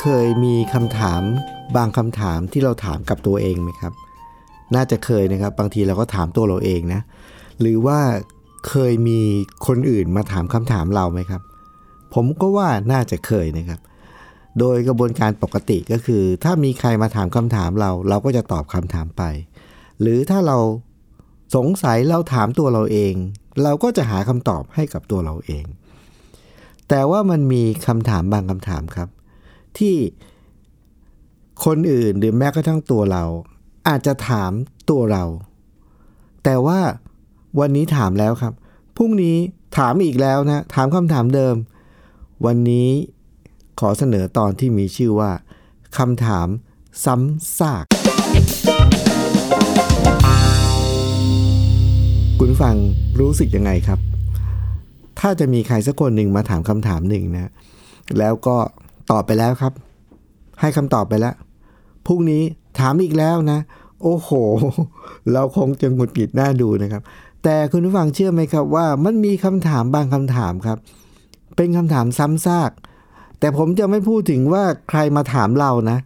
เคยมีคำถามบางคำถามที่เราถามกับตัวเองไหมครับ น่าจะเคยนะครับ บางทีเราก็ถามตัวเราเองนะ หรือว่าเคยมีคนอื่นมาถามคำถามเราไหมครับ ผมก็ว่าน่าจะเคยนะครับ โดยกระบวนการปกติก็คือ ถ้ามีใครมาถามคำถามเรา เราก็จะตอบคำถามไป หรือถ้าเราสงสัยเราถามตัวเราเอง เราก็จะหาคำตอบให้กับตัวเราเอง แต่ว่ามันมีคำถามบางคำถามครับ ที่คนอื่นหรือแม้กระทั่งตัวเรา อาจจะถามตัวเรา แต่ว่าวันนี้ถามแล้วครับพรุ่งนี้ถามอีกแล้วนะถามคำถามเดิม วันนี้ขอเสนอตอนที่มีชื่อว่าคำถามซ้ำซากคุณฟังรู้สึกยังไงครับ ถ้าจะมีใครสักคนหนึ่งมาถามคำถามหนึ่งนะ แล้วก็ ตอบไปแล้วครับ ให้คำตอบไปแล้วพรุ่งนี้ถามอีกแล้วนะ โอ้โห เราคงจะหงุดหงิดหน้าดูนะครับ แต่คุณผู้ฟังเชื่อไหมครับว่า มันมีคำถามบางคำถามครับ เป็นคำถามซ้ำซาก แต่ผมจะไม่พูดถึงว่าใครมาถามเรานะ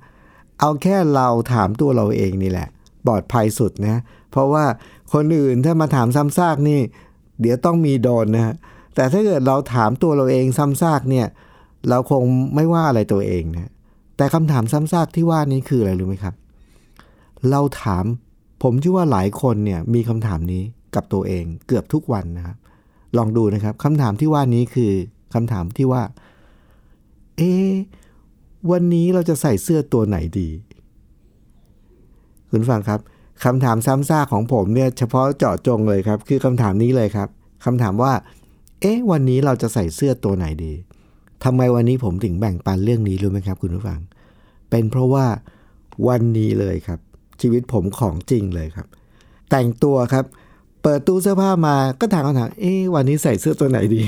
เอาแค่เราถามตัวเราเองนี่แหละ ปลอดภัยสุดนะ เพราะว่าคนอื่นถ้ามาถามซ้ำซากนี่ เดี๋ยวต้องมีโดนนะฮะแต่ถ้าเกิดเราถามตัวเราเองซ้ำซากเนี่ย เราคงไม่ว่าอะไรตัวเองนะแต่คำถามซ้ำซากที่ว่านี้คืออะไรรู้ไหมครับ เราถามผมเชื่อว่าหลายคนเนี่ยมีคำถามนี้กับตัวเองเกือบทุกวันนะครับ ลองดูนะครับคำถามที่ว่านี้คือคำถามที่ว่า เอะวันนี้เราจะใส่เสื้อตัวไหนดี คุณฟังครับคำถามซ้ำซากของผมเนี่ยเฉพาะเจาะจงเลยครับ คือคำถามนี้เลยครับคำถามว่า เอ๊ะวันนี้เราจะใส่เสื้อตัวไหนดี ทำไมวันนี้ผมถึงแบ่งปันเรื่องนี้รู้ไหมครับ คุณผู้ฟัง เป็นเพราะว่าวันนี้เลยครับ ชีวิตผมของจริงเลยครับ แต่งตัวครับ เปิดตู้เสื้อผ้ามาก็ถามคำถามเอ๊วันนี้ใส่เสื้อตัวไหนดี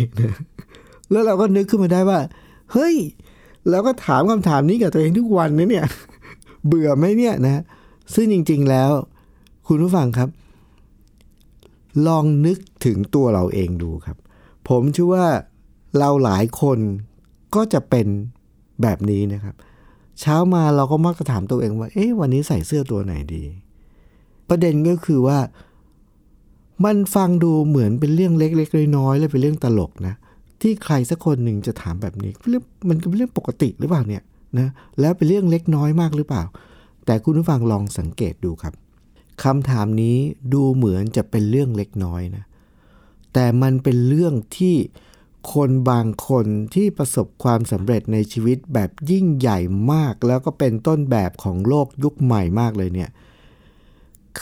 แล้วเราก็นึกขึ้นมาได้ว่า เฮ้ยเราก็ถามคำถามนี้กับตัวเองทุกวันนะเนี่ย เบื่อไหมเนี่ยนะ ซึ่งจริง ๆแล้ว คุณผู้ฟังครับ ลองนึกถึงตัวเราเองดูครับ ผมเชื่อว่าเราหลายคน ก็จะเป็นแบบนี้นะครับ เช้ามาเราก็มักจะถามตัวเองว่า เอ๊ะวันนี้ใส่เสื้อตัวไหนดี ประเด็นก็คือว่า มันฟังดูเหมือนเป็นเรื่องเล็กๆน้อยๆและเป็นเรื่องตลกนะ ที่ใครสักคนหนึ่งจะถามแบบนี้เรื่องมันเป็นเรื่องปกติหรือเปล่าเนี่ยนะแล้วเป็นเรื่องเล็กน้อยมากหรือเปล่า แต่คุณผู้ฟังลองสังเกตดูครับคำถามนี้ดูเหมือนจะเป็นเรื่องเล็กน้อยนะ แต่มันเป็นเรื่องที่ คนบางคนที่ประสบความสำเร็จในชีวิตแบบยิ่งใหญ่มาก แล้วก็เป็นต้นแบบของโลกยุคใหม่มากเลยเนี่ย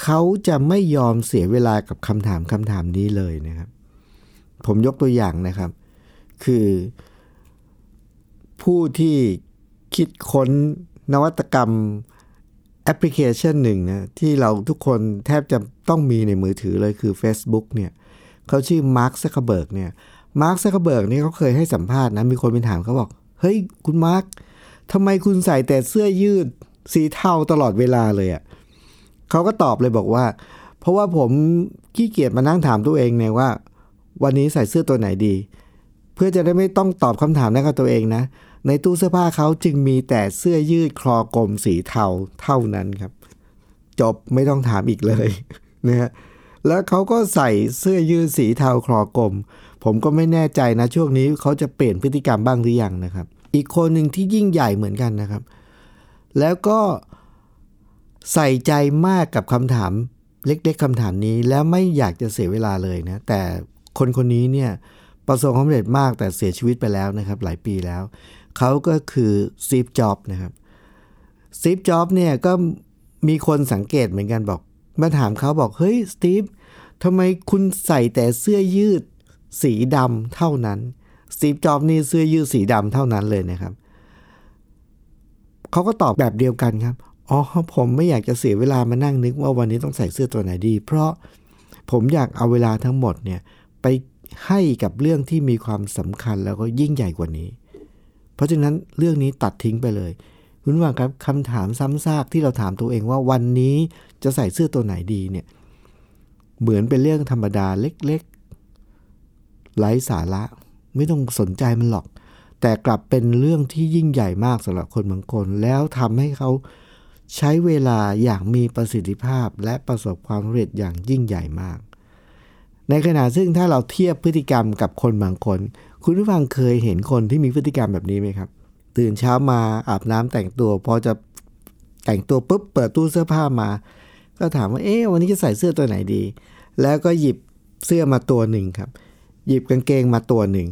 เขาจะไม่ยอมเสียเวลากับคำถามคำถามนี้เลยนะครับ ผมยกตัวอย่างนะครับ คือผู้ที่คิดค้นนวัตกรรมแอปพลิเคชันหนึ่งนะที่เราทุกคนแทบจะต้องมีในมือถือเลยคือ Facebook เนี่ยเขาชื่อมาร์คซักเคอร์เบิร์กเนี่ย มาร์คซักเคอร์เบิร์กนี่เขาเคยให้สัมภาษณ์นะ มีคนไปถามเขาบอก เฮ้ย คุณมาร์คทำไมคุณใส่แต่เสื้อยืดสีเทาตลอดเวลาเลยอะ่ะเขาก็ตอบเลยบอกว่า เพราะว่าผมขี้เกียจมานั่งถามตัวเองเนี่ยว่า วันนี้ใส่เสื้อตัวไหนดี เพื่อจะได้ไม่ต้องตอบคำถามนั้นกับตัวเองนะ ในตู้เสื้อผ้าเขาจึงมีแต่เสื้อยืดคลอกลมสีเทาเท่านั้นครับ จบไม่ต้องถามอีกเลยนะฮะ แล้วเขาก็ใส่เสื้อยืดสีเทาคลอกลม ผมก็ไม่แน่ใจนะช่วงนี้เขาจะเปลี่ยนพฤติกรรมบ้างหรือยังนะครับ อีกคนหนึ่งที่ยิ่งใหญ่เหมือนกันนะครับ แล้วก็ใส่ใจมากกับคำถามเล็กๆคำถามนี้แล้วไม่อยากจะเสียเวลาเลยนะ แต่คนคนนี้เนี่ยประสบความสำเร็จมากแต่เสียชีวิตไปแล้วนะครับ หลายปีแล้ว เขาก็คือซีฟจ็อบนะครับซีฟจ็อบเนี่ยก็มีคนสังเกตเหมือนกันบอก มาถามเขาบอกเฮ้ยสตีฟทำไมคุณใส่แต่เสื้อยืดสีดำเท่านั้นสตีฟจ็อบนี่เสื้อยืดสีดำเท่านั้นเลยนะครับเขาก็ตอบแบบเดียวกันครับอ๋อผมไม่อยากจะเสียเวลามานั่งนึกว่าวันนี้ต้องใส่เสื้อตัวไหนดี เพราะผมอยากเอาเวลาทั้งหมดเนี่ยไปให้กับเรื่องที่มีความสำคัญแล้วก็ยิ่งใหญ่กว่านี้ เพราะฉะนั้นเรื่องนี้ตัดทิ้งไปเลย คุณว่าครับคำถามซ้ำซากที่เราถามตัวเองว่าวันนี้ จะใส่เสื้อตัวไหนดีเนี่ยเหมือนเป็นเรื่องธรรมดาเล็กๆไร้สาระไม่ต้องสนใจมันหรอก แต่กลับเป็นเรื่องที่ยิ่งใหญ่มากสำหรับคนบางคน แล้วทำให้เขาใช้เวลาอย่างมีประสิทธิภาพและประสบความสำเร็จอย่างยิ่งใหญ่มาก ในขณะซึ่งถ้าเราเทียบพฤติกรรมกับคนบางคน คุณผู้ฟังเคยเห็นคนที่มีพฤติกรรมแบบนี้ไหมครับ ตื่นเช้ามาอาบน้ำแต่งตัว พอจะแต่งตัวปุ๊บเปิดตู้เสื้อผ้ามา ก็ถามว่าเอ๊ะวันนี้จะใส่เสื้อตัวไหนดี แล้วก็หยิบเสื้อมาตัวหนึ่งครับ หยิบกางเกงมาตัวหนึ่ง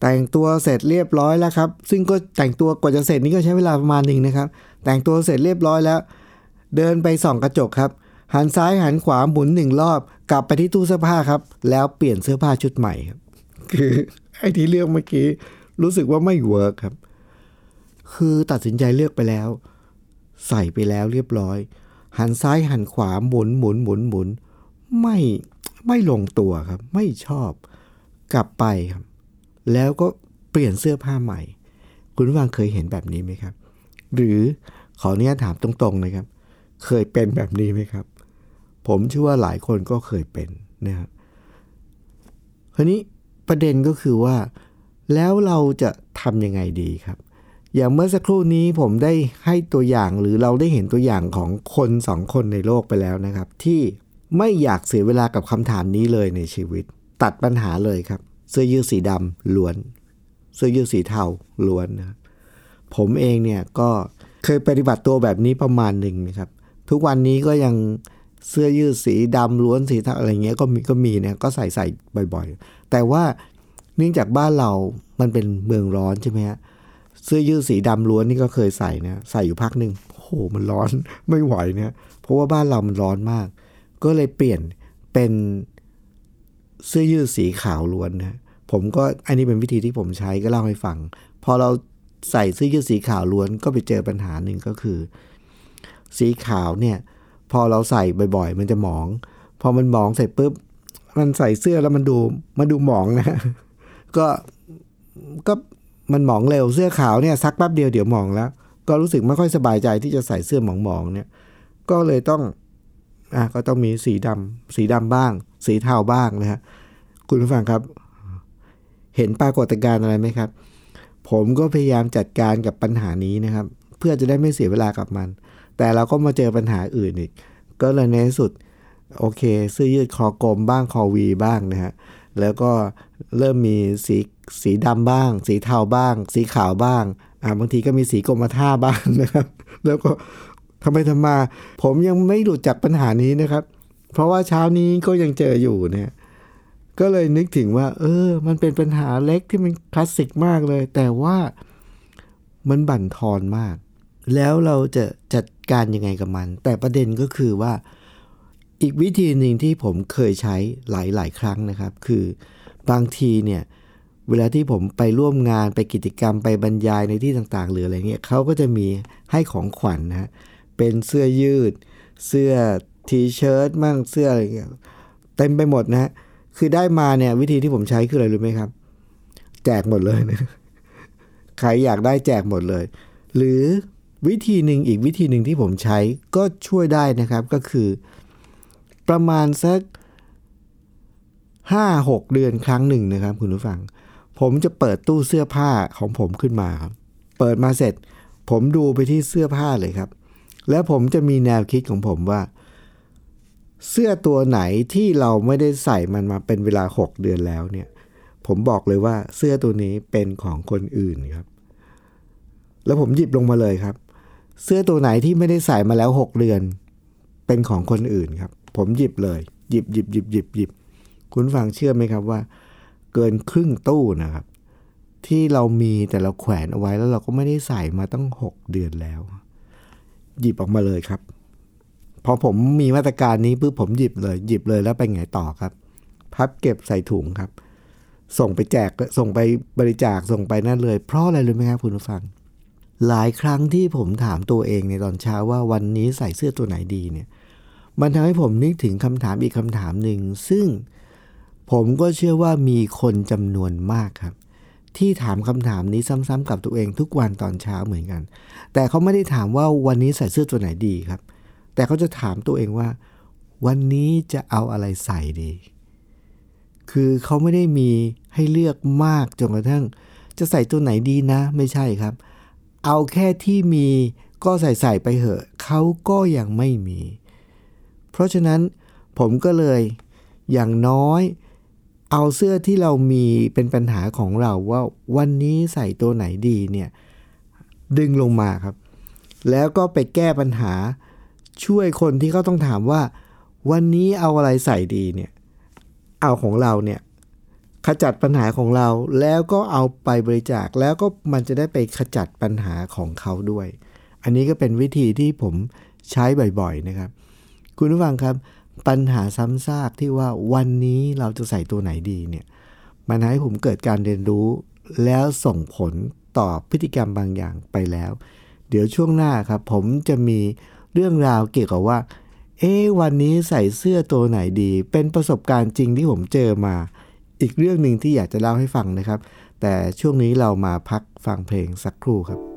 แต่งตัวเสร็จเรียบร้อยแล้วครับ ซึ่งก็แต่งตัวกว่าจะเสร็จนี่ก็ใช้เวลาประมาณหนึ่งนะครับ แต่งตัวเสร็จเรียบร้อยแล้ว เดินไปส่องกระจกครับ หันซ้ายหันขวาหมุนหนึ่งรอบ กลับไปที่ตู้เสื้อผ้าครับ แล้วเปลี่ยนเสื้อผ้าชุดใหม่ครับ คือไอ้ที่เลือกเมื่อกี้รู้สึกว่าไม่เวิร์กครับ คือตัดสินใจเลือกไปแล้ว ใส่ไปแล้วเรียบร้อย หันซ้ายหันขวาหมุนหมุนหมุนหมุนไม่ไม่ลงตัวครับ ไม่ชอบกลับไปครับ แล้วก็เปลี่ยนเสื้อผ้าใหม่ คุณผู้ฟังเคยเห็นแบบนี้ไหมครับ หรือขออนุญาตถามตรงๆนะครับ เคยเป็นแบบนี้ไหมครับ ผมเชื่อว่าหลายคนก็เคยเป็นนะครับคราวนี้ประเด็นก็คือว่า แล้วเราจะทำยังไงดีครับ อย่างเมื่อสักครู่นี้ผมได้ให้ตัวอย่างหรือเราได้เห็นตัวอย่างของคนสองคนในโลกไปแล้วนะครับ ที่ไม่อยากเสียเวลากับคำถามนี้เลยในชีวิต ตัดปัญหาเลยครับ เสื้อยืดสีดำล้วน เสื้อยืดสีเทาล้วนนะครับผมเองเนี่ยก็เคยปฏิบัติตัวแบบนี้ประมาณหนึ่งนะครับ ทุกวันนี้ก็ยังเสื้อยืดสีดำล้วนสีเทาอะไรเงี้ยก็มีก็มีเนี่ยก็ใส่ใส่บ่อยๆ แต่ว่าเนื่องจากบ้านเรามันเป็นเมืองร้อนใช่ไหมฮะเเสื้อยืดสีดำล้วนนี่ก็เคยใส่นะใส่อยู่พักหนึ่งโอ้โหมันร้อนไม่ไหวเนี่ยเพราะว่าบ้านเรามันร้อนมาก ก็เลยเปลี่ยนเป็นเสื้อยืดสีขาวล้วนนะผมก็อันนี้เป็นวิธีที่ผมใช้ก็เล่าให้ฟัง พอเราใส่เสื้อยืดสีขาวล้วนก็ไปเจอปัญหาหนึ่งก็คือ สีขาวเนี่ย พอเราใส่บ่อย ๆ มันจะหมอง พอมันหมองเสร็จปุ๊บมันใส่เสื้อแล้วมันดูมันดูหมองนะก็ก็ มันหมองเร็วเสื้อขาวเนี่ยซักแป๊บเดียวเดี๋ยวหมองแล้ว ก็รู้สึกไม่ค่อยสบายใจที่จะใส่เสื้อหมองๆเนี่ย ก็เลยต้องอะก็ต้องมีสีดำสีดำบ้าง สีเทาบ้างนะฮะคุณผู้ฟังครับ เห็นปรากฏการณ์อะไรไหมครับ ผมก็พยายามจัดการกับปัญหานี้นะครับ เพื่อจะได้ไม่เสียเวลากับมัน แต่เราก็มาเจอปัญหาอื่นอีก ก็เลยในที่สุด โอเค เสื้อยืดคอกลมบ้างคอวีบ้างนะฮะ แล้วก็เริ่มมีสีสีดำบ้าง สีเทาบ้าง สีขาวบ้างอ่าบางทีก็มีสีกรมท่าบ้างนะครับ แล้วก็ทำไมทำมา ผมยังไม่หลุดจากปัญหานี้นะครับ เพราะว่าเช้านี้ก็ยังเจออยู่เนี่ยก็เลยนึกถึงว่า เออ มันเป็นปัญหาเล็กที่มันคลาสสิกมากเลย แต่ว่ามันบั่นทอนมาก แล้วเราจะจัดการยังไงกับมัน แต่ประเด็นก็คือว่า อีกวิธีหนึ่งที่ผมเคยใช้หลาย ๆ ครั้งนะครับ คือบางทีเนี่ยเวลาที่ผมไปร่วมงานไปกิจกรรมไปบรรยายในที่ต่างๆ หรืออะไรเงี้ยเขาก็จะมีให้ของขวัญนะฮะเป็นเสื้อยืด เสื้อทีเชิ้ตมั่งเสื้ออะไรเงี้ยเต็มไปหมดนะฮะคือได้มาเนี่ยวิธีที่ผมใช้คืออะไรรู้ไหมครับ แจกหมดเลยนะใครอยากได้แจกหมดเลย หรือวิธีหนึ่งอีกวิธีหนึ่งที่ผมใช้ก็ช่วยได้นะครับก็คือ ประมาณสักห้าหกเดือนครั้งหนึ่งนะครับ คุณผู้ฟัง ผมจะเปิดตู้เสื้อผ้าของผมขึ้นมาครับเปิดมาเสร็จ ผมดูไปที่เสื้อผ้าเลยครับ แล้วผมจะมีแนวคิดของผมว่า เสื้อตัวไหนที่เราไม่ได้ใส่มันมาเป็นเวลา 6 เดือนแล้วเนี่ย ผมบอกเลยว่าเสื้อตัวนี้เป็นของคนอื่นครับ แล้วผมหยิบลงมาเลยครับ เสื้อตัวไหนที่ไม่ได้ใส่มาแล้ว 6 เดือน เป็นของคนอื่นครับ ผมหยิบเลย หยิบหยิบหยิบหยิบหยิบคุณฟังเชื่อไหมครับว่า เกินครึ่งตู้นะครับ ที่เรามีแต่เราแขวนเอาไว้แล้วเราก็ไม่ได้ใส่มาตั้ง 6 เดือนแล้ว หยิบออกมาเลยครับ พอผมมีมาตรการนี้ปุ๊บผมหยิบเลย หยิบเลยแล้วไปไงต่อครับ พับเก็บใส่ถุงครับ ส่งไปแจกส่งไปบริจาคส่งไปนั่นเลย เพราะอะไรรู้ไหมครับคุณผู้ฟังหลายครั้งที่ผมถามตัวเองในตอนเช้าว่าวันนี้ใส่เสื้อตัวไหนดีเนี่ย มันทำให้ผมนึกถึงคำถามอีกคำถามหนึ่ง ซึ่งผมก็เชื่อว่ามีคนจำนวนมากครับ ที่ถามคำถามนี้ซ้ำๆกับตัวเองทุกวันตอนเช้าเหมือนกัน แต่เขาไม่ได้ถามว่าวันนี้ใส่เสื้อตัวไหนดีครับ แต่เขาจะถามตัวเองว่า วันนี้จะเอาอะไรใส่ดี คือเขาไม่ได้มีให้เลือกมากจนกระทั่ง จะใส่ตัวไหนดีนะ ไม่ใช่ครับ เอาแค่ที่มีก็ใส่ใส่ไปเหอะเขาก็ยังไม่มี เพราะฉะนั้นผมก็เลยอย่างน้อยเอาเสื้อที่เรามีเป็นปัญหาของเราว่าวันนี้ใส่ตัวไหนดีเนี่ยดึงลงมาครับ แล้วก็ไปแก้ปัญหาช่วยคนที่เขาต้องถามว่า วันนี้เอาอะไรใส่ดีเนี่ยเอาของเราเนี่ยขจัดปัญหาของเราแล้วก็เอาไปบริจาคแล้วก็มันจะได้ไปขจัดปัญหาของเขาด้วย อันนี้ก็เป็นวิธีที่ผมใช้บ่อยๆนะครับ คุณผู้ฟังครับ ปัญหาซ้ำซากที่ว่าวันนี้เราจะใส่ตัวไหนดีเนี่ยมันให้ผมเกิดการเรียนรู้ แล้วส่งผลต่อพฤติกรรมบางอย่างไปแล้ว เดี๋ยวช่วงหน้าครับ ผมจะมีเรื่องราวเกี่ยวกับว่า เอ๊วันนี้ใส่เสื้อตัวไหนดี เป็นประสบการณ์จริงที่ผมเจอมา อีกเรื่องหนึ่งที่อยากจะเล่าให้ฟังนะครับ แต่ช่วงนี้เรามาพักฟังเพลงสักครู่ครับ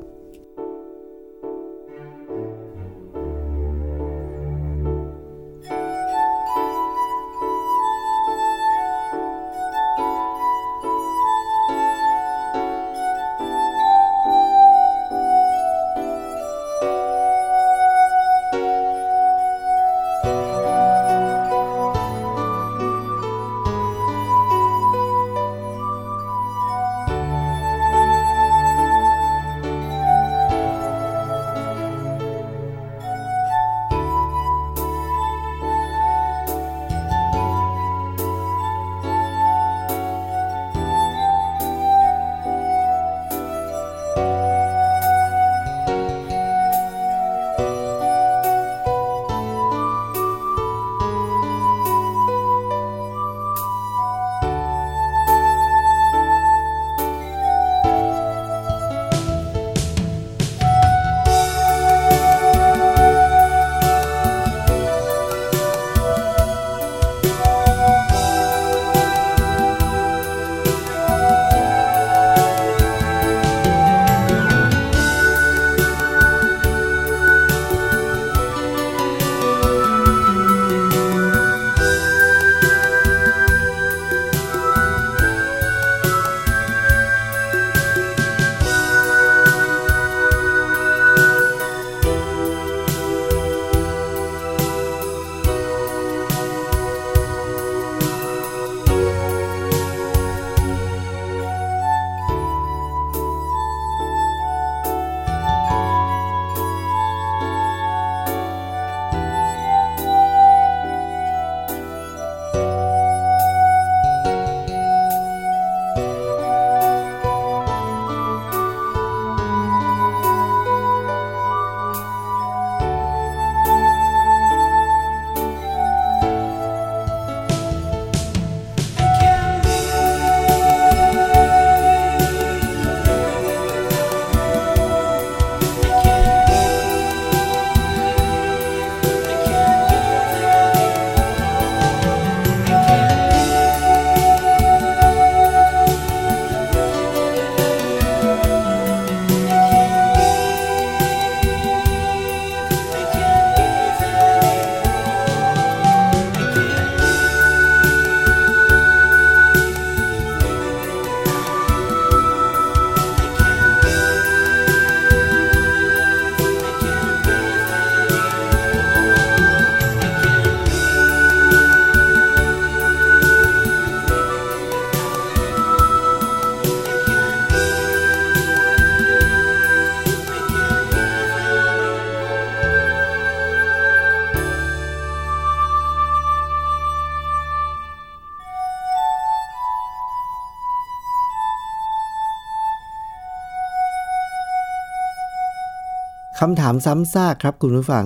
คำถามซ้ำซากครับคุณผู้ฟัง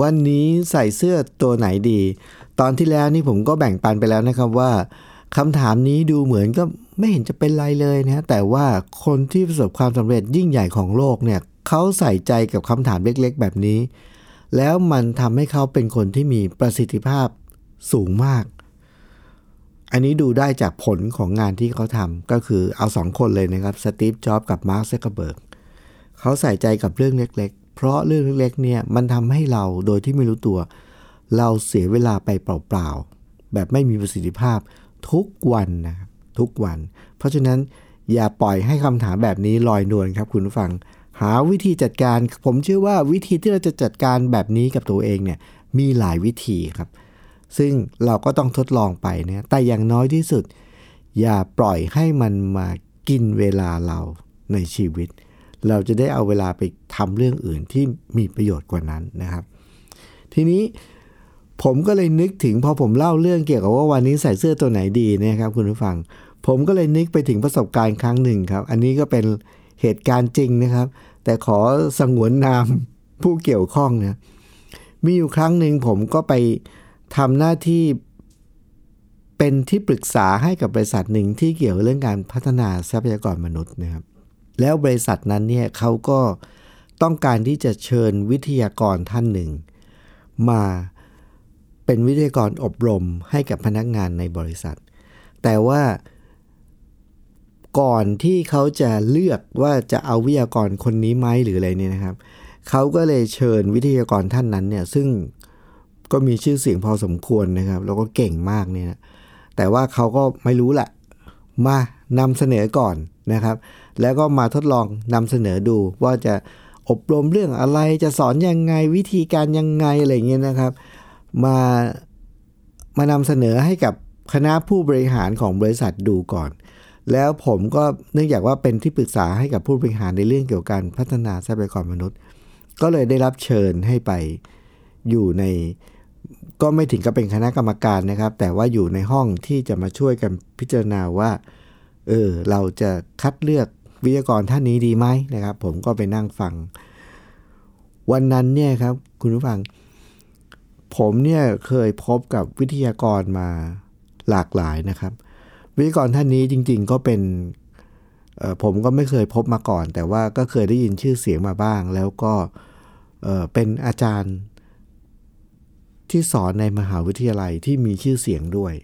วันนี้ใส่เสื้อตัวไหนดี ตอนที่แล้วนี่ผมก็แบ่งปันไปแล้วนะครับว่าคำถามนี้ดูเหมือนก็ไม่เห็นจะเป็นไรเลยนะแต่ว่าคนที่ประสบความสำเร็จยิ่งใหญ่ของโลกเนี่ยเขาใส่ใจกับคำถามเล็กๆ แบบนี้ แล้วมันทำให้เขาเป็นคนที่มีประสิทธิภาพสูงมาก อันนี้ดูได้จากผลของงานที่เขาทำก็คือเอาสองคนเลยนะครับสตีฟจ็อบส์กับมาร์ค ซักเคอร์เบิร์กเขาใส่ใจกับเรื่องเล็กๆ เพราะเรื่องเล็กๆเนี่ยมันทำให้เราโดยที่ไม่รู้ตัว เราเสียเวลาไปเปล่าๆ แบบไม่มีประสิทธิภาพทุกวันนะครับทุกวัน เพราะฉะนั้นอย่าปล่อยให้คำถามแบบนี้ลอยนวลครับคุณผู้ฟัง หาวิธีจัดการ ผมเชื่อว่าวิธีที่เราจะจัดการแบบนี้กับตัวเองเนี่ยมีหลายวิธีครับ ซึ่งเราก็ต้องทดลองไปนะแต่อย่างน้อยที่สุด อย่าปล่อยให้มันมากินเวลาเราในชีวิต เราจะได้เอาเวลาไปทำเรื่องอื่นที่มีประโยชน์กว่านั้นนะครับ ทีนี้ผมก็เลยนึกถึงพอผมเล่าเรื่องเกี่ยวกับว่าวันนี้ใส่เสื้อตัวไหนดีนะครับ คุณผู้ฟัง ผมก็เลยนึกไปถึงประสบการณ์ครั้งหนึ่งครับ อันนี้ก็เป็นเหตุการณ์จริงนะครับ แต่ขอสงวนนามผู้เกี่ยวข้องนะมีอยู่ครั้งหนึ่งผมก็ไปทำหน้าที่เป็นที่ปรึกษาให้กับบริษัทหนึ่งที่เกี่ยวเรื่องการพัฒนาทรัพยากรมนุษย์นะครับ แล้วบริษัทนั้นเนี่ยเขาก็ต้องการที่จะเชิญวิทยากรท่านหนึ่ง มาเป็นวิทยากรอบรมให้กับพนักงานในบริษัท แต่ว่าก่อนที่เขาจะเลือกว่าจะเอาวิทยากรคนนี้ไหมหรืออะไรเนี่ยนะครับ เขาก็เลยเชิญวิทยากรท่านนั้นเนี่ยซึ่งก็มีชื่อเสียงพอสมควรนะครับ แล้วก็เก่งมากเนี่ยนะแต่ว่าเขาก็ไม่รู้แหละมานำเสนอก่อน นะครับ แล้วก็มาทดลองนำเสนอดูว่าจะอบรมเรื่องอะไรจะสอนยังไงวิธีการยังไงอะไรเงี้ยนะครับ มามานำเสนอให้กับคณะผู้บริหารของบริษัทดูก่อน แล้วผมก็เนื่องจากว่าเป็นที่ปรึกษาให้กับผู้บริหารในเรื่องเกี่ยวกับการพัฒนาทรัพยากรมนุษย์ ก็เลยได้รับเชิญให้ไปอยู่ในก็ไม่ถึงกับเป็นคณะกรรมการนะครับ แต่ว่าอยู่ในห้องที่จะมาช่วยกันพิจารณาว่า เออเราจะคัดเลือกวิทยากรท่านนี้ดีไหมนะครับ ผมก็ไปนั่งฟัง วันนั้นเนี่ยครับ คุณผู้ฟัง ผมเนี่ยเคยพบกับวิทยากรมาหลากหลายนะครับ วิทยากรท่านนี้จริง ๆ ก็เป็นผมก็ไม่เคยพบมาก่อน แต่ว่าก็เคยได้ยินชื่อเสียงมาบ้าง แล้วก็เป็นอาจารย์ที่สอนในมหาวิทยาลัยที่มีชื่อเสียงด้วย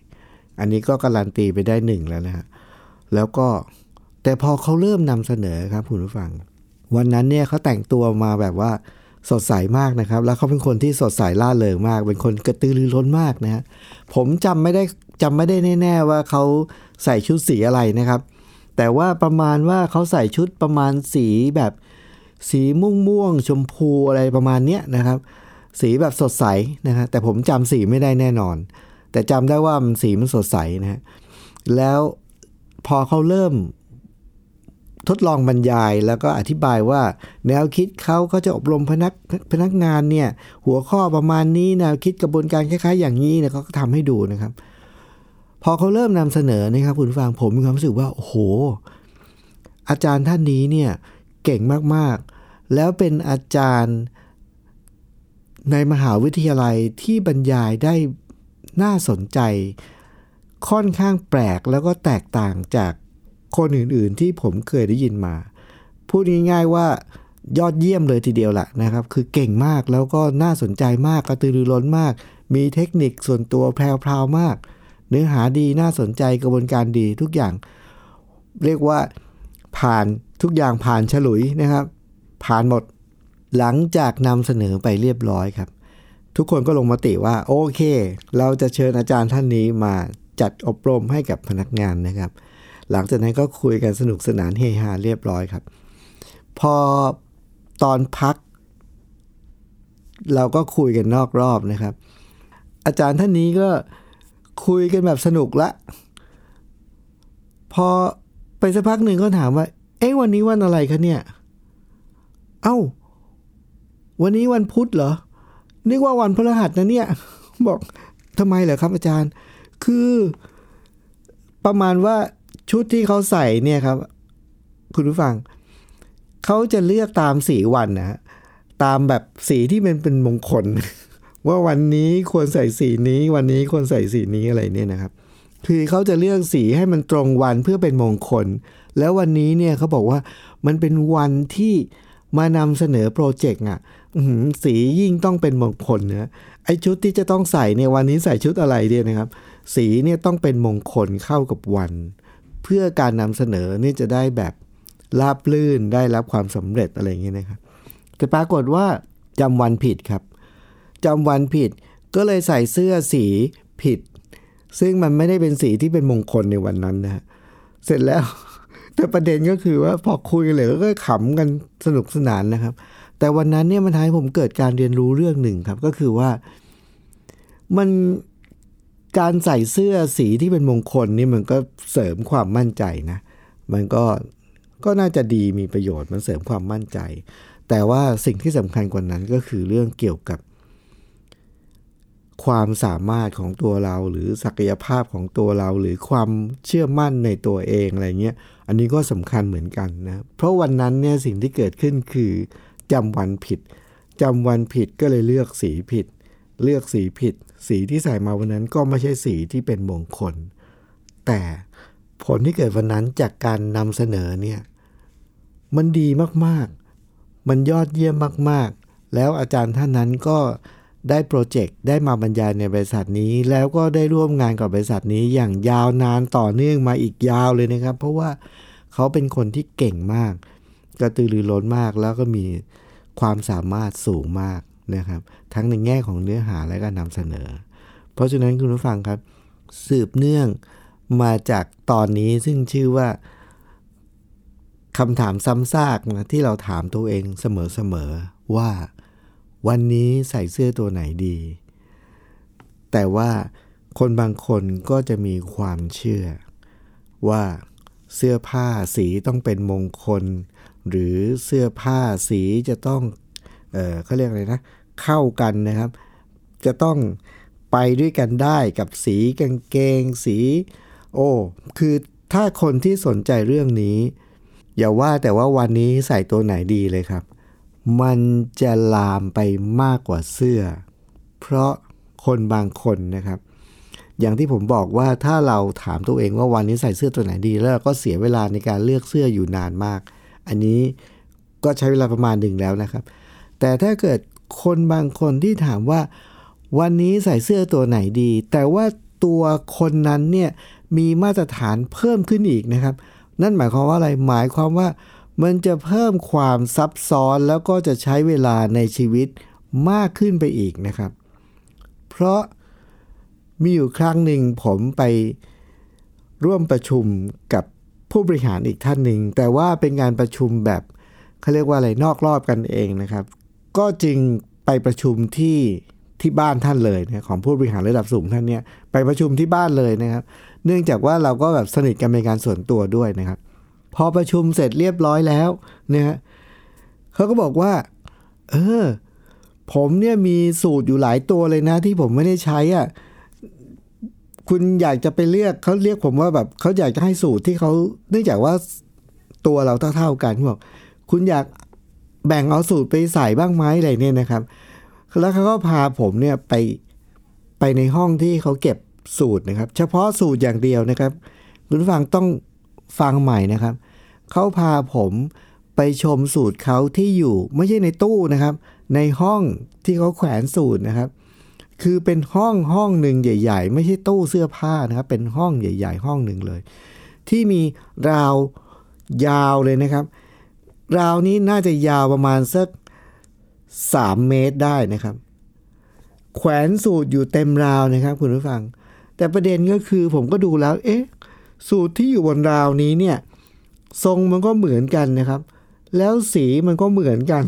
อันนี้ก็การันตีไปได้หนึ่งแล้วนะฮะ แล้วก็แต่พอเขาเริ่มนำเสนอครับคุณผู้ฟัง วันนั้นเนี่ยเขาแต่งตัวมาแบบว่าสดใสมากนะครับ แล้วเขาเป็นคนที่สดใสล่าเริงมาก เป็นคนกระตือรือร้นมากนะฮะผมจำไม่ได้จำไม่ได้แน่ๆว่าเขาใส่ชุดสีอะไรนะครับ แต่ว่าประมาณว่าเขาใส่ชุดประมาณสีแบบสีม่วงม่วงชมพูอะไรประมาณเนี้ยนะครับ สีแบบสดใสนะฮะแต่ผมจำสีไม่ได้แน่นอน แต่จำได้ว่ามันสีมันสดใสนะฮะแล้ว พอเขาเริ่มทดลองบรรยายแล้วก็อธิบายว่า แนวคิดเขาเขาจะอบรมพนักพนักงานเนี่ย หัวข้อประมาณนี้แนวคิดกระบวนการคล้ายๆ อย่างนี้เนี่ยเขาก็ทำให้ดูนะครับ พอเขาเริ่มนำเสนอนะครับคุณฟังผมมีความรู้สึกว่าโอ้โห อาจารย์ท่านนี้เนี่ยเก่งมากๆ แล้วเป็นอาจารย์ในมหาวิทยาลัยที่บรรยายได้น่าสนใจ ค่อนข้างแปลกแล้วก็แตกต่างจากคนอื่นๆที่ผมเคยได้ยินมา พูดง่ายๆว่ายอดเยี่ยมเลยทีเดียวแหละนะครับ คือเก่งมากแล้วก็น่าสนใจมากกระตือรือร้นมาก มีเทคนิคส่วนตัวแพรวๆมาก เนื้อหาดีน่าสนใจกระบวนการดีทุกอย่าง เรียกว่าผ่านทุกอย่างผ่านฉลุยนะครับ ผ่านหมดหลังจากนำเสนอไปเรียบร้อยครับ ทุกคนก็ลงมติว่าโอเค เราจะเชิญอาจารย์ท่านนี้มา จัดอบรมให้กับพนักงานนะครับ หลังจากนั้นก็คุยกันสนุกสนานเฮฮาเรียบร้อยครับ พอตอนพัก เราก็คุยกันนอกรอบนะครับ อาจารย์ท่านนี้ก็คุยกันแบบสนุกละ พอไปสักพักหนึ่งก็ถามว่า เอ้วันนี้วันอะไรคะเนี่ย เอา้า วันนี้วันพุธเหรอ นึกว่าวันพฤหัสนะเนี่ย บอกทำไมเหรอครับอาจารย์ คือประมาณว่าชุดที่เขาใส่เนี่ยครับ คุณผู้ฟัง เขาจะเลือกตามสีวันนะตามแบบสีที่มันเป็นมงคล ว่าวันนี้ควรใส่สีนี้ วันนี้ควรใส่สีนี้อะไรเนี่ยนะครับ คือเขาจะเลือกสีให้มันตรงวันเพื่อเป็นมงคล แล้ววันนี้เนี่ยเขาบอกว่ามันเป็นวันที่มานำเสนอโปรเจกต์อะสียิ่งต้องเป็นมงคลนะไอชุดที่จะต้องใส่เนี่ยวันนี้ใส่ชุดอะไรเนี่ยนะครับ สีเนี่ยต้องเป็นมงคลเข้ากับวัน เพื่อการนำเสนอนี่จะได้แบบราบลื่นได้รับความสำเร็จอะไรอย่างเงี้ยนะครับแต่ปรากฏว่าจำวันผิดครับจำวันผิดก็เลยใส่เสื้อสีผิด ซึ่งมันไม่ได้เป็นสีที่เป็นมงคลในวันนั้นนะเสร็จแล้ว แต่ประเด็นก็คือว่าพอคุยกันเลยก็ขำกันสนุกสนานนะครับ แต่วันนั้นเนี่ยมันทำให้ผมเกิดการเรียนรู้เรื่องหนึ่งครับ ก็คือว่า มัน การใส่เสื้อสีที่เป็นมงคลนี่มันก็เสริมความมั่นใจนะ มันก็ก็น่าจะดีมีประโยชน์มันเสริมความมั่นใจ แต่ว่าสิ่งที่สำคัญกว่านั้นก็คือเรื่องเกี่ยวกับ ความสามารถของตัวเราหรือศักยภาพของตัวเราหรือความเชื่อมั่นในตัวเองอะไรเงี้ย อันนี้ก็สำคัญเหมือนกันนะ เพราะวันนั้นเนี่ยสิ่งที่เกิดขึ้นคือจำวันผิดจำวันผิดก็เลยเลือกสีผิด เลือกสีผิด สีที่ใส่มาวันนั้นก็ไม่ใช่สีที่เป็นมงคล แต่ผลที่เกิดวันนั้นจากการนำเสนอเนี่ยมันดีมากๆ มันยอดเยี่ยมมากๆ แล้วอาจารย์ท่านนั้นก็ได้โปรเจกต์ได้มาบรรยายในบริษัทนี้ แล้วก็ได้ร่วมงานกับบริษัทนี้อย่างยาวนานต่อเนื่องมาอีกยาวเลยนะครับ เพราะว่าเขาเป็นคนที่เก่งมาก กระตือรือร้นมากแล้วก็มีความสามารถสูงมาก นะครับ ทั้งในแง่ของเนื้อหาและการนำเสนอ เพราะฉะนั้นคุณผู้ฟังครับ สืบเนื่องมาจากตอนนี้ซึ่งชื่อว่าคำถามซ้ำซากนะที่เราถามตัวเองเสมอๆว่า วันนี้ใส่เสื้อตัวไหนดี แต่ว่าคนบางคนก็จะมีความเชื่อ ว่าเสื้อผ้าสีต้องเป็นมงคล หรือเสื้อผ้าสีจะต้องเออเขาเรียกอะไรนะ เข้ากันนะครับ จะต้องไปด้วยกันได้กับสีกางเกง สี โอ้คือถ้าคนที่สนใจเรื่องนี้ อย่าว่าแต่ว่าวันนี้ใส่ตัวไหนดีเลยครับ มันจะลามไปมากกว่าเสื้อ เพราะคนบางคนนะครับ อย่างที่ผมบอกว่าถ้าเราถามตัวเองว่าวันนี้ใส่เสื้อตัวไหนดี แล้วก็เสียเวลาในการเลือกเสื้ออยู่นานมาก อันนี้ก็ใช้เวลาประมาณหนึ่งแล้วนะครับ แต่ถ้าเกิด คนบางคนที่ถามว่า วันนี้ใส่เสื้อตัวไหนดี แต่ว่าตัวคนนั้นเนี่ยมีมาตรฐานเพิ่มขึ้นอีกนะครับ นั่นหมายความว่าอะไรหมายความว่า มันจะเพิ่มความซับซ้อนแล้วก็จะใช้เวลาในชีวิตมากขึ้นไปอีกนะครับ เพราะมีอยู่ครั้งหนึ่งผมไปร่วมประชุมกับผู้บริหารอีกท่านหนึ่ง แต่ว่าเป็นการประชุมแบบเขาเรียกว่าอะไรนอกรอบกันเองนะครับ ก็จึงไปประชุมที่ที่บ้านท่านเลยนะของผู้บริหารระดับสูงท่านเนี่ยไปประชุมที่บ้านเลยนะครับ เนื่องจากว่าเราก็แบบสนิทกันเป็นการส่วนตัวด้วยนะครับ พอประชุมเสร็จเรียบร้อยแล้วเนะฮะเขาก็บอกว่า เออ ผมเนี่ยมีสูตรอยู่หลายตัวเลยนะ ที่ผมไม่ได้ใช้อะคุณอยากจะไปเรียกเขาเรียกผมว่าแบบเขาอยากจะให้สูตรที่เขาเนื่องจากว่าตัวเราเท่าๆกันบอกคุณอยาก แบ่งเอาสูตรไปใส่บ้างไหมอะไรเนี่ยนะครับ แล้วเขาก็พาผมเนี่ยไปไปในห้องที่เขาเก็บสูตรนะครับ เฉพาะสูตรอย่างเดียวนะครับ คุณฟังต้องฟังใหม่นะครับ เขาพาผมไปชมสูตรเขาที่อยู่ไม่ใช่ในตู้นะครับ ในห้องที่เขาแขวนสูตรนะครับ คือเป็นห้องห้องหนึ่งใหญ่ ๆ ไม่ใช่ตู้เสื้อผ้านะครับ เป็นห้องใหญ่ ๆ ห้องหนึ่งเลย ที่มีราว ยาวเลยนะครับ ราวนี้น่าจะยาวประมาณสัก 3 เมตรได้นะครับ แขวนสูตรอยู่เต็มราวนะครับ คุณผู้ฟัง แต่ประเด็นก็คือผมก็ดูแล้ว เอ๊ะ สูตรที่อยู่บนราวนี้เนี่ย ทรงมันก็เหมือนกันนะครับ แล้วสีมันก็เหมือนกัน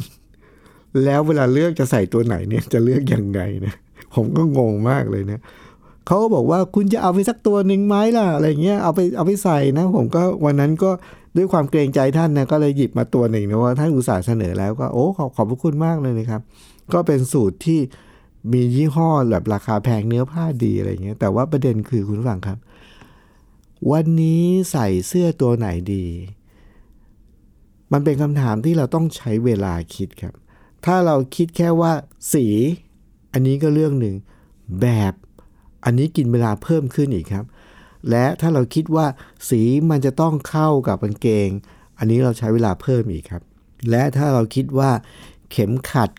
แล้วเวลาเลือกจะใส่ตัวไหนเนี่ยจะเลือกยังไงนะผมก็งงมากเลยนะเขาก็บอกว่าคุณจะเอาไปสักตัวหนึ่งไหมล่ะอะไรเงี้ยเอาไปเอาไปใส่นะ ผมก็วันนั้นก็ ด้วยความเกรงใจท่านนะก็เลยหยิบมาตัวหนึ่งนะว่าท่านอุตส่าห์เสนอแล้วก็โอ้ขอบขอบพระคุณมากเลยนะครับ ก็เป็นสูตรที่มียี่ห้อแบบราคาแพงเนื้อผ้าดีอะไรเงี้ยแต่ว่าประเด็นคือคุณฟังครับ วันนี้ใส่เสื้อตัวไหนดี มันเป็นคำถามที่เราต้องใช้เวลาคิดครับ ถ้าเราคิดแค่ว่าสี อันนี้ก็เรื่องหนึ่งแบบ อันนี้กินเวลาเพิ่มขึ้นอีกครับ และถ้าเราคิดว่าสีมันจะต้องเข้ากับกางเกง อันนี้เราใช้เวลาเพิ่มอีกครับ และถ้าเราคิดว่าเข็มขัด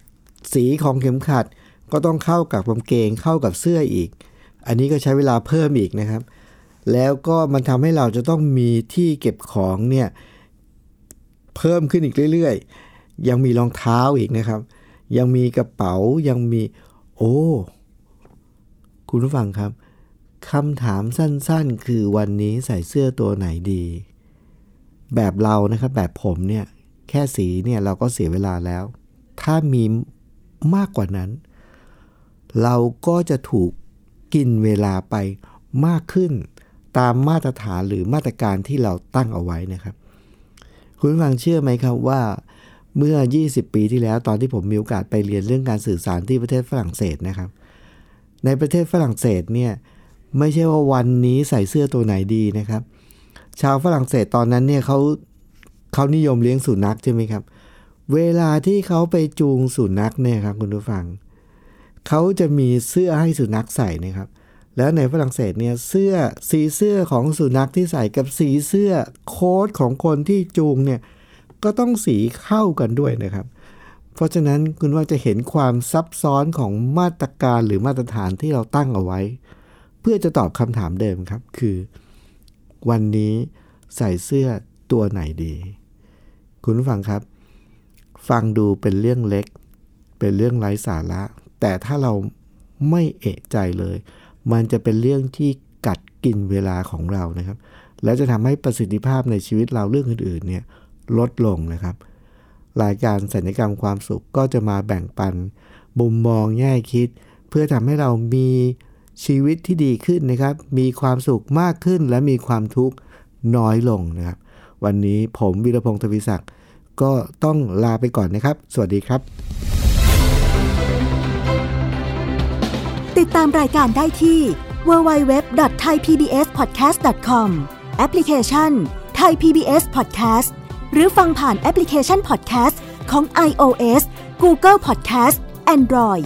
สีของเข็มขัดก็ต้องเข้ากับกางเกงเข้ากับเสื้ออีก อันนี้ก็ใช้เวลาเพิ่มอีกนะครับ แล้วก็มันทำให้เราจะต้องมีที่เก็บของเนี่ยเพิ่มขึ้นอีกเรื่อยๆ ยังมีรองเท้าอีกนะครับ ยังมีกระเป๋ายังมีโอ้คุณผู้ฟังครับ คำถามสั้นๆ คือวันนี้ใส่เสื้อตัวไหนดี แบบเรานะครับแบบผมเนี่ยแค่สีเนี่ยเราก็เสียเวลาแล้ว ถ้ามีมากกว่านั้น เราก็จะถูกกินเวลาไปมากขึ้น ตามมาตรฐานหรือมาตรการที่เราตั้งเอาไว้นะครับ คุณฟังเชื่อไหมครับว่าเมื่อ 20 ปีที่แล้วตอนที่ผมมีโอกาสไปเรียนเรื่องการสื่อสารที่ประเทศฝรั่งเศสนะครับ ในประเทศฝรั่งเศสเนี่ย ไม่ใช่ว่าวันนี้ใส่เสื้อตัวไหนดีนะครับ ชาวฝรั่งเศสตอนนั้นเนี่ยเขาเขานิยมเลี้ยงสุนัขใช่ไหมครับ เวลาที่เขาไปจูงสุนัขเนี่ยครับคุณผู้ฟังเขาจะมีเสื้อให้สุนัขใส่นะครับ แล้วในฝรั่งเศสเนี่ยเสื้อสีเสื้อของสุนัขที่ใส่กับสีเสื้อโค้ทของคนที่จูงเนี่ยก็ต้องสีเข้ากันด้วยนะครับ เพราะฉะนั้นคุณว่าจะเห็นความซับซ้อนของมาตรการหรือมาตรฐานที่เราตั้งเอาไว้ เพื่อจะตอบคำถามเดิมครับ คือ วันนี้ใส่เสื้อตัวไหนดี คุณผู้ฟังครับ ฟังดูเป็นเรื่องเล็ก เป็นเรื่องไร้สาระ แต่ถ้าเราไม่เอะใจเลย มันจะเป็นเรื่องที่กัดกินเวลาของเรานะครับ และจะทำให้ประสิทธิภาพในชีวิตเราเรื่องอื่นๆเนี่ยลดลงนะครับ รายการสัญญกรรมความสุขก็จะมาแบ่งปันมุมมองแง่คิด เพื่อทำให้เรามี ชีวิตที่ดีขึ้นนะครับ มีความสุขมากขึ้นและมีความทุกข์น้อยลงนะครับ วันนี้ผมวีรพงศ์ทวีศักดิ์ก็ต้องลาไปก่อนนะครับ สวัสดีครับ ติดตามรายการได้ที่ www.thaipbspodcast.com แอปพลิเคชัน Thai PBS Podcast หรือฟังผ่านแอปพลิเคชัน Podcast ของ iOS Google Podcast Android